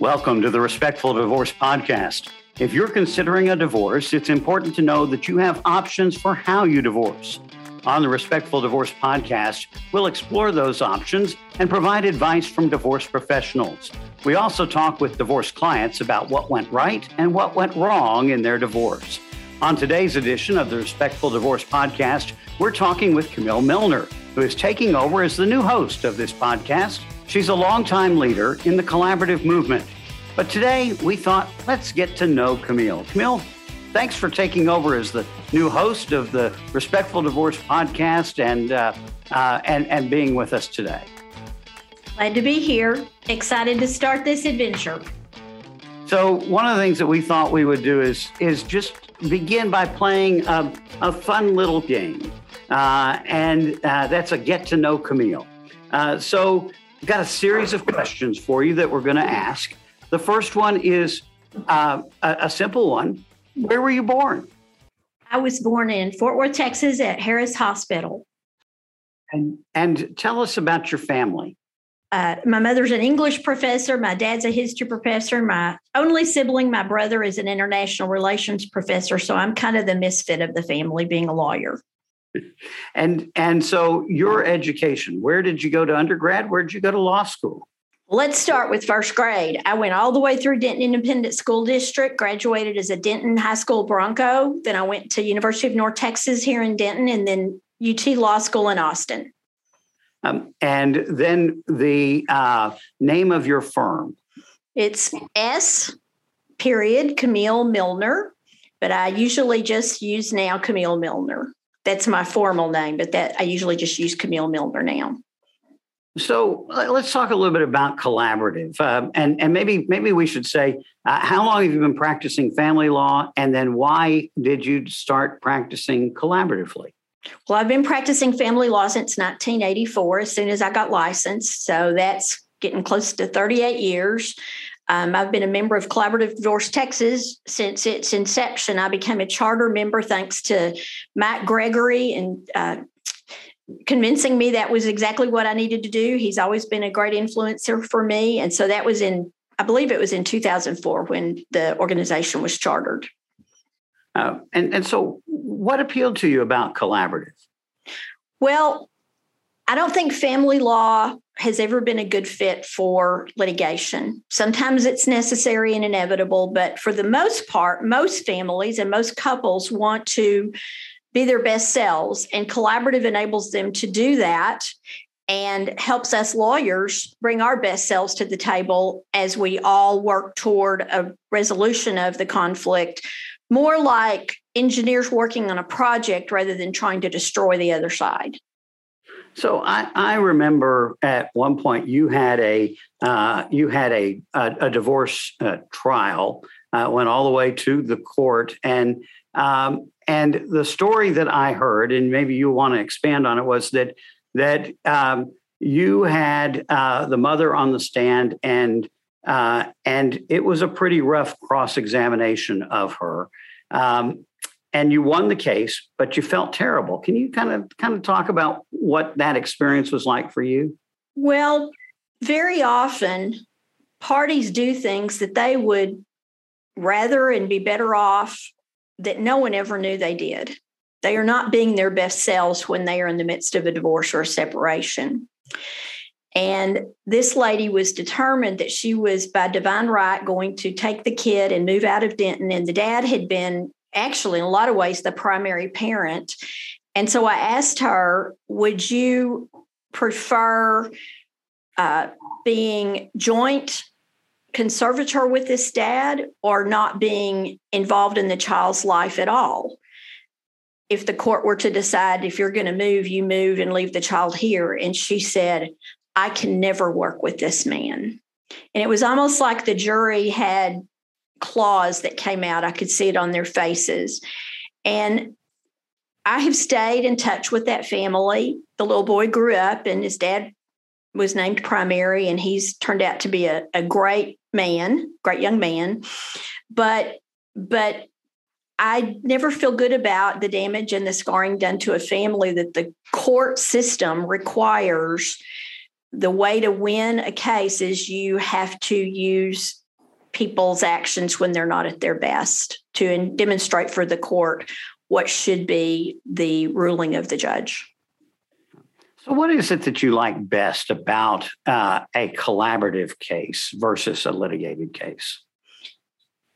Welcome to the Respectful Divorce Podcast. If you're considering a divorce, it's important to know that you have options for how you divorce. On the Respectful Divorce Podcast, we'll explore those options and provide advice from divorce professionals. We also talk with divorce clients about what went right and what went wrong in their divorce. On today's edition of the Respectful Divorce Podcast, we're talking with Camille Milner, who is taking over as the new host of this podcast. She's a longtime leader in the collaborative movement. But today we thought, let's get to know Camille. Camille, thanks for taking over as the new host of the Respectful Divorce podcast and, uh, uh, and, and being with us today. Glad to be here. Excited to start this adventure. So one of the things that we thought we would do is is just begin by playing a, a fun little game, uh, and uh, that's a get to know Camille. Uh, so We've got a series of questions for you that we're going to ask. The first one is uh, a, a simple one. Where were you born? I was born in Fort Worth, Texas at Harris Hospital. And, and tell us about your family. Uh, my mother's an English professor. My dad's a history professor. My only sibling, my brother, is an international relations professor. So I'm kind of the misfit of the family, being a lawyer and and so your education where did you go to undergrad? Where did you go to law school? Let's start with first grade. I went all the way through denton independent school district graduated as a denton high school bronco. Then i went to university of north texas here in denton and then ut law school in austin. Um, and then the uh, name of your firm. It's s period camille milner but i usually just use now camille milner that's my formal name, but that I usually just use Camille Milner now. So let's talk a little bit about collaborative, um, and and maybe maybe we should say uh, how long have you been practicing family law, and then why did you start practicing collaboratively? Well, I've been practicing family law since 1984, as soon as I got licensed. So that's getting close to 38 years. Um, I've been a member of Collaborative Divorce Texas since its inception. I became a charter member thanks to Matt Gregory and uh, convincing me that was exactly what I needed to do. He's always been a great influencer for me. And so that was in, I believe it was in 2004 when the organization was chartered. Uh, and, and so, what appealed to you about collaborative? Well, I don't think family law has ever been a good fit for litigation. Sometimes it's necessary and inevitable, but for the most part, most families and most couples want to be their best selves, and collaborative enables them to do that and helps us lawyers bring our best selves to the table as we all work toward a resolution of the conflict, more like engineers working on a project rather than trying to destroy the other side. So I, I remember at one point you had a uh, you had a a, a divorce uh, trial uh, went all the way to the court and um, and the story that I heard and maybe you want to expand on it was that that um, you had uh, the mother on the stand and uh, and it was a pretty rough cross examination of her. Um, and you won the case, but you felt terrible. Can you kind of kind of talk about what that experience was like for you? Well, very often parties do things that they would rather and be better off that no one ever knew they did. They are not being their best selves when they are in the midst of a divorce or a separation. And this lady was determined that she was, by divine right, going to take the kid and move out of Denton. And the dad had been actually, in a lot of ways, the primary parent. And so I asked her, Would you prefer uh, being joint conservator with this dad or not being involved in the child's life at all? If the court were to decide if you're going to move, you move and leave the child here. And she said, I can never work with this man. And it was almost like the jury had claws that came out. I could see it on their faces. And I have stayed in touch with that family. The little boy grew up and his dad was named primary and he's turned out to be a, a great man, great young man. But but I never feel good about the damage and the scarring done to a family that the court system requires the way to win a case is you have to use people's actions when they're not at their best to demonstrate for the court what should be the ruling of the judge. So, what is it that you like best about uh, a collaborative case versus a litigated case?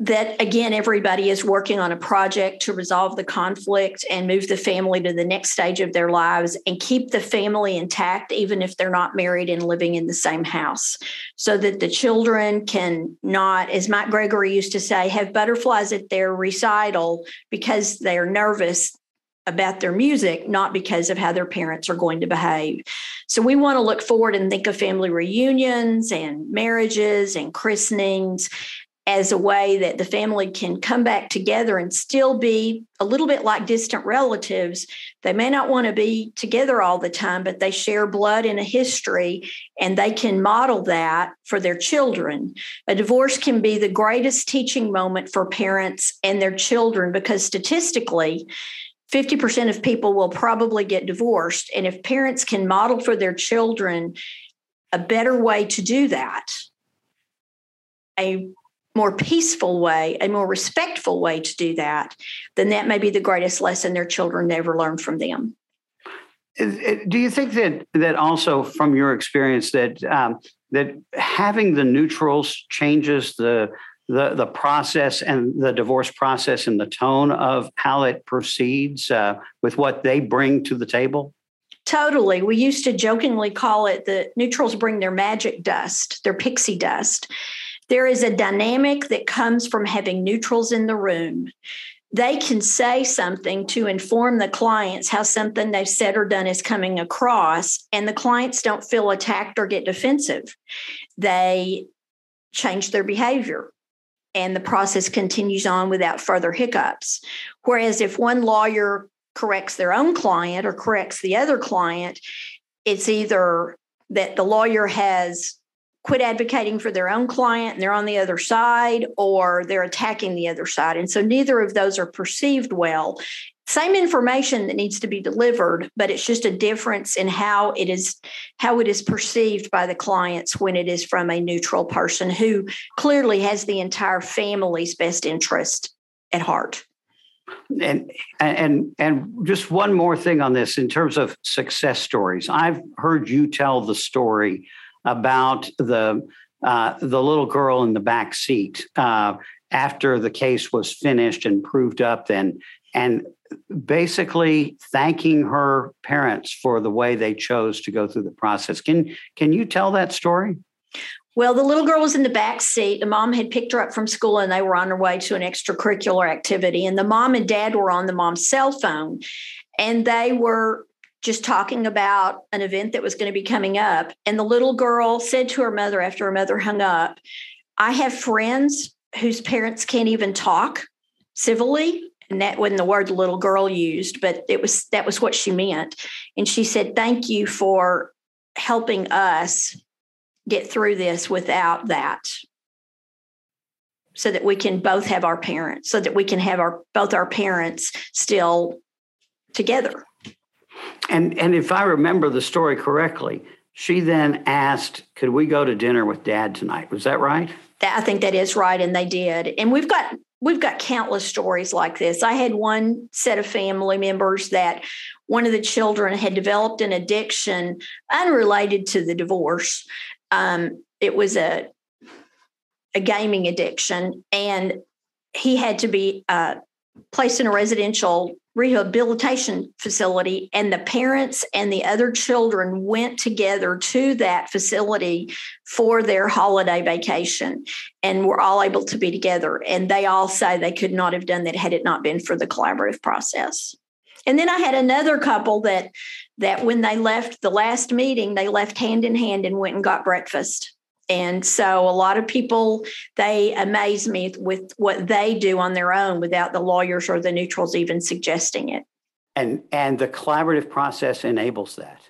That again everybody is working on a project to resolve the conflict and move the family to the next stage of their lives and keep the family intact even if they're not married and living in the same house so that the children can not as mike gregory used to say have butterflies at their recital because they're nervous about their music, not because of how their parents are going to behave. So we want to look forward and think of family reunions and marriages and christenings as a way that the family can come back together and still be a little bit like distant relatives. They may not want to be together all the time, but they share blood and a history, and they can model that for their children. A divorce can be the greatest teaching moment for parents and their children because statistically, 50% of people will probably get divorced. And if parents can model for their children a better way to do that, a more peaceful way, a more respectful way to do that, then that may be the greatest lesson their children never learn from them. Do you think that that also, from your experience, that um, that having the neutrals changes the the the process and the divorce process and the tone of how it proceeds uh, with what they bring to the table? Totally. We used to jokingly call it the neutrals bring their magic dust, their pixie dust. There is a dynamic that comes from having neutrals in the room. They can say something to inform the clients how something they've said or done is coming across, and the clients don't feel attacked or get defensive. They change their behavior and the process continues on without further hiccups. Whereas if one lawyer corrects their own client or corrects the other client, it's either that the lawyer has quit advocating for their own client and they're on the other side or they're attacking the other side. And so neither of those are perceived well. Same information that needs to be delivered, but it's just a difference in how it is how it is perceived by the clients when it is from a neutral person who clearly has the entire family's best interest at heart. And and and just one more thing on this in terms of success stories. I've heard you tell the story about the uh, the little girl in the back seat uh, after the case was finished and proved up. Then and basically thanking her parents for the way they chose to go through the process. Can can you tell that story? Well, the little girl was in the back seat. The mom had picked her up from school and they were on their way to an extracurricular activity. And the mom and dad were on the mom's cell phone and they were just talking about an event that was going to be coming up. And the little girl said to her mother after her mother hung up, I have friends whose parents can't even talk civilly. And that wasn't the word the little girl used, but it was that was what she meant. And she said, Thank you for helping us get through this without that. So that we can both have our parents, so that we can have our both our parents still together. And and if I remember the story correctly, she then asked, "Could we go to dinner with Dad tonight?" Was that right? I think that is right, and they did. And we've got we've got countless stories like this. I had one set of family members that one of the children had developed an addiction unrelated to the divorce. Um, it was a a gaming addiction, and he had to be uh, placed in a residential rehabilitation facility and the parents and the other children went together to that facility for their holiday vacation and were all able to be together. And they all say they could not have done that had it not been for the collaborative process. And then i had another couple that that when they left the last meeting they left hand in hand and went and got breakfast and so a lot of people, they amaze me with what they do on their own without the lawyers or the neutrals even suggesting it. And and the collaborative process enables that.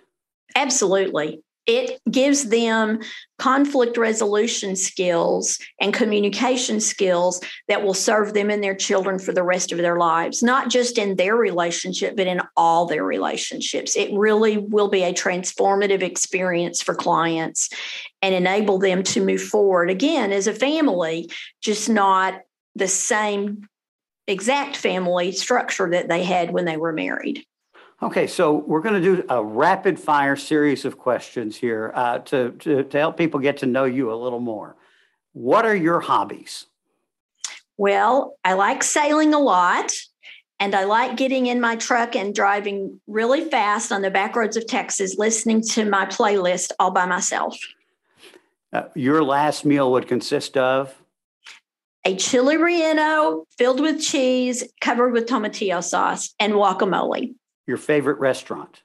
Absolutely. It gives them conflict resolution skills and communication skills that will serve them and their children for the rest of their lives, not just in their relationship, but in all their relationships. It really will be a transformative experience for clients and enable them to move forward again as a family, just not the same exact family structure that they had when they were married. Okay, so we're going to do a rapid fire series of questions here uh, to, to, to help people get to know you a little more. What are your hobbies? Well, I like sailing a lot and I like getting in my truck and driving really fast on the back roads of Texas, listening to my playlist all by myself. Uh, your last meal would consist of? A chili relleno filled with cheese, covered with tomatillo sauce, and guacamole your favorite restaurant?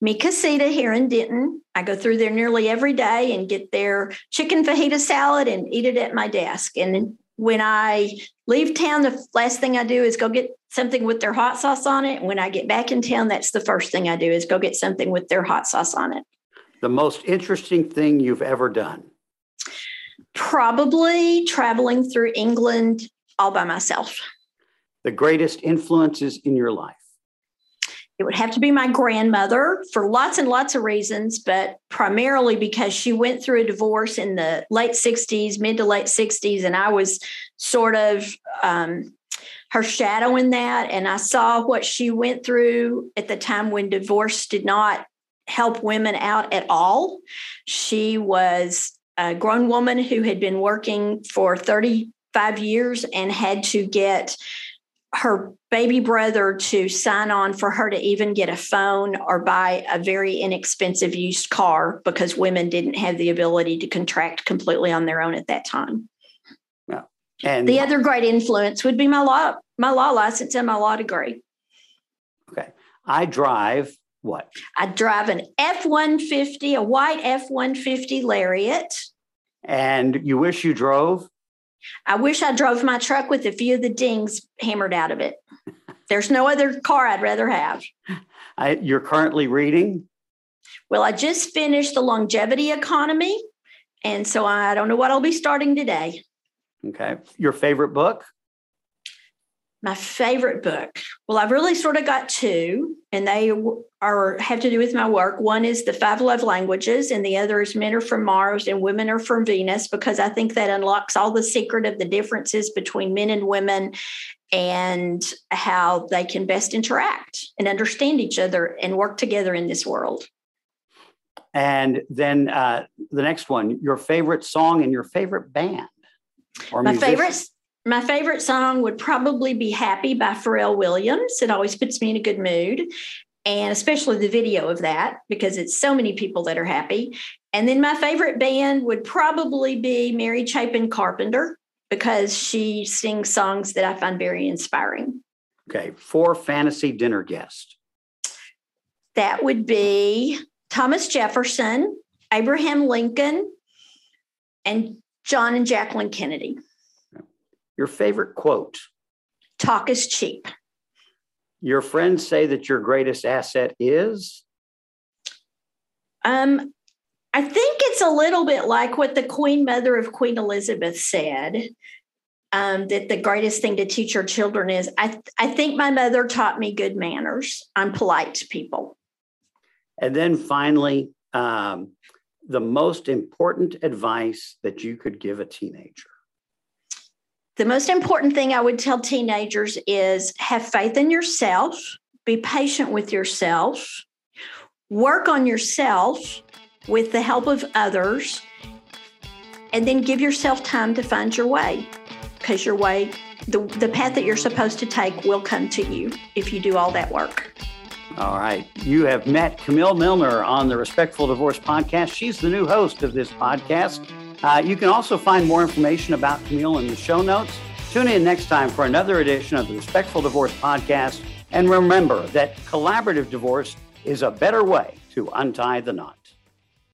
Mi Casita here in Denton. I go through there nearly every day and get their chicken fajita salad and eat it at my desk. And when I leave town, the last thing I do is go get something with their hot sauce on it. When I get back in town, that's the first thing I do is go get something with their hot sauce on it. The most interesting thing you've ever done? Probably traveling through England all by myself. The greatest influences in your life? It would have to be my grandmother for lots and lots of reasons, but primarily because she went through a divorce in the late 60s, mid to late 60s, and I was sort of um, her shadow in that. And I saw what she went through at the time when divorce did not help women out at all. She was a grown woman who had been working for 35 years and had to get her baby brother to sign on for her to even get a phone or buy a very inexpensive used car because women didn't have the ability to contract completely on their own at that time. Yeah. And the other great influence would be my law my law license and my law degree. Okay. I drive what? I drive an F-150, a white F-150 Lariat. And you wish you drove? I wish I drove my truck with a few of the dings hammered out of it. There's no other car I'd rather have. I, you're currently reading? Well, I just finished The Longevity Economy. And so I don't know what I'll be starting today. Okay. Your favorite book? My favorite book. Well i've really sort of got two and they are have to do with my work. One is the five love languages and the other is men are from mars and women are from venus because i think that unlocks all the secret of the differences between men and women and how they can best interact and understand each other and work together in this world. And then uh, the next one your favorite song and your favorite band or my musician. favorite my favorite song would probably be Happy by Pharrell Williams. It always puts me in a good mood, and especially the video of that because it's so many people that are happy. And then my favorite band would probably be Mary Chapin Carpenter because she sings songs that I find very inspiring. Okay, four fantasy dinner guests. That would be Thomas Jefferson, Abraham Lincoln, and John and Jacqueline Kennedy. Your favorite quote? Talk is cheap. Your friends say that your greatest asset is? Um, I think it's a little bit like what the Queen Mother of Queen Elizabeth said. Um, that the greatest thing to teach our children is I, I think my mother taught me good manners. I'm polite to people. And then finally, um, the most important advice that you could give a teenager the most important thing I would tell teenagers is have faith in yourself, be patient with yourself, work on yourself with the help of others, and then give yourself time to find your way because your way, the, the path that you're supposed to take will come to you if you do all that work. All right. You have met Camille Milner on the Respectful Divorce podcast. She's the new host of this podcast. Uh, you can also find more information about Camille in the show notes. Tune in next time for another edition of the Respectful Divorce podcast. And remember that collaborative divorce is a better way to untie the knot.